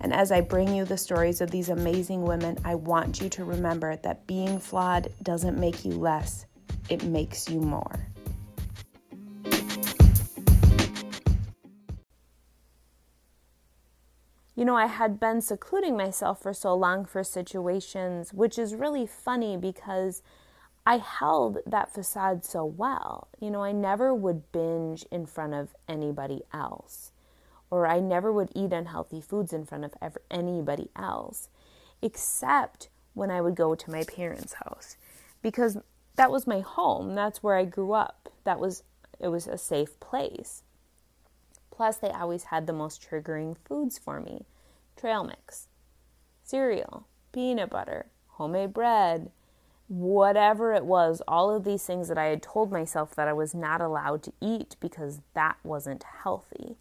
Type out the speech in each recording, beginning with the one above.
And as I bring you the stories of these amazing women, I want you to remember that being flawed doesn't make you less, it makes you more. You know, I had been secluding myself for so long for situations, which is really funny because I held that facade so well. You know, I never would binge in front of anybody else or I never would eat unhealthy foods in front of ever, anybody else, except when I would go to my parents' house because that was my home. That's where I grew up. That was it was a safe place. Plus, they always had the most triggering foods for me trail mix, cereal, peanut butter, homemade bread, whatever it was, all of these things that I had told myself that I was not allowed to eat because that wasn't healthy.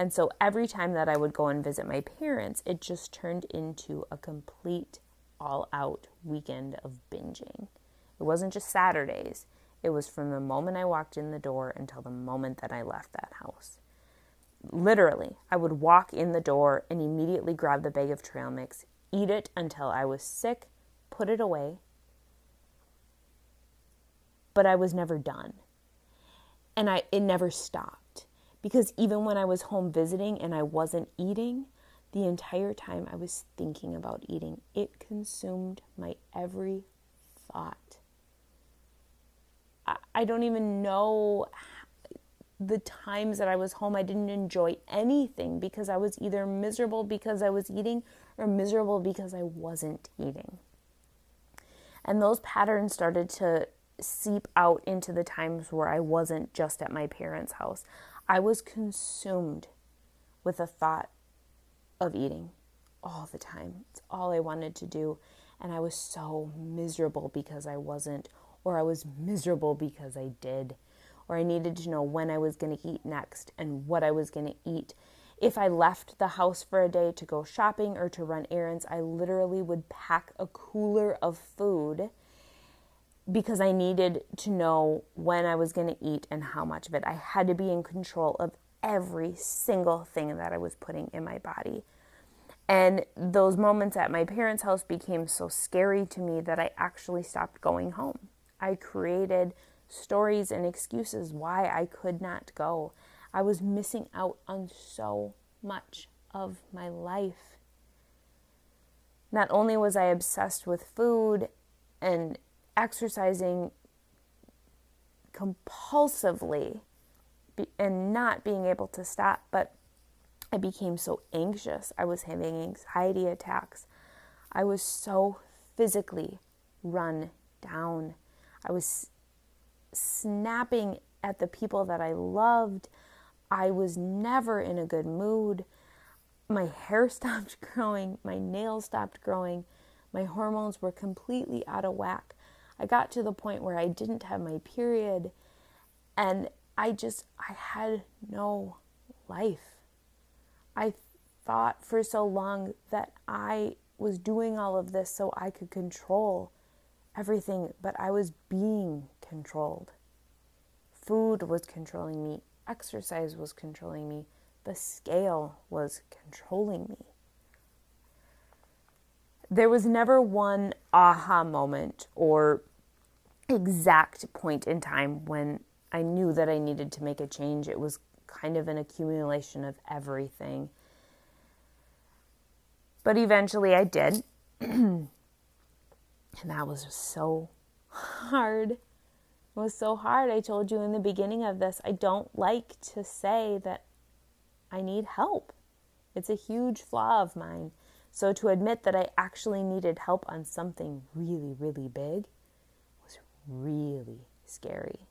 And so every time that I would go and visit my parents, it just turned into a complete all out weekend of binging. It wasn't just Saturdays, it was from the moment I walked in the door until the moment that I left that house. Literally, I would walk in the door and immediately grab the bag of trail mix, eat it until I was sick, put it away. But I was never done. And I it never stopped because even when I was home visiting and I wasn't eating, the entire time I was thinking about eating. It consumed my every thought. I, I don't even know the times that I was home, I didn't enjoy anything because I was either miserable because I was eating or miserable because I wasn't eating. And those patterns started to seep out into the times where I wasn't just at my parents' house. I was consumed with the thought of eating all the time. It's all I wanted to do. And I was so miserable because I wasn't, or I was miserable because I did, or I needed to know when I was going to eat next and what I was going to eat. If I left the house for a day to go shopping or to run errands, I literally would pack a cooler of food because I needed to know when I was going to eat and how much of it. I had to be in control of every single thing that I was putting in my body. And those moments at my parents' house became so scary to me that I actually stopped going home. I created stories and excuses why I could not go. I was missing out on so much of my life. Not only was I obsessed with food and exercising compulsively and not being able to stop, but I became so anxious. I was having anxiety attacks. I was so physically run down. I was snapping at the people that I loved. I was never in a good mood. My hair stopped growing. My nails stopped growing. My hormones were completely out of whack. I got to the point where I didn't have my period and I just I had no life. I thought for so long that I was doing all of this so I could control everything, but I was being controlled. Food was controlling me, exercise was controlling me, the scale was controlling me there was never one aha moment or exact point in time when I knew that I needed to make a change. It was kind of an accumulation of everything. But eventually I did. and that was so hard. It was so hard. I told you in the beginning of this, I don't like to say that I need help. It's a huge flaw of mine. So to admit that I actually needed help on something really, really big really scary.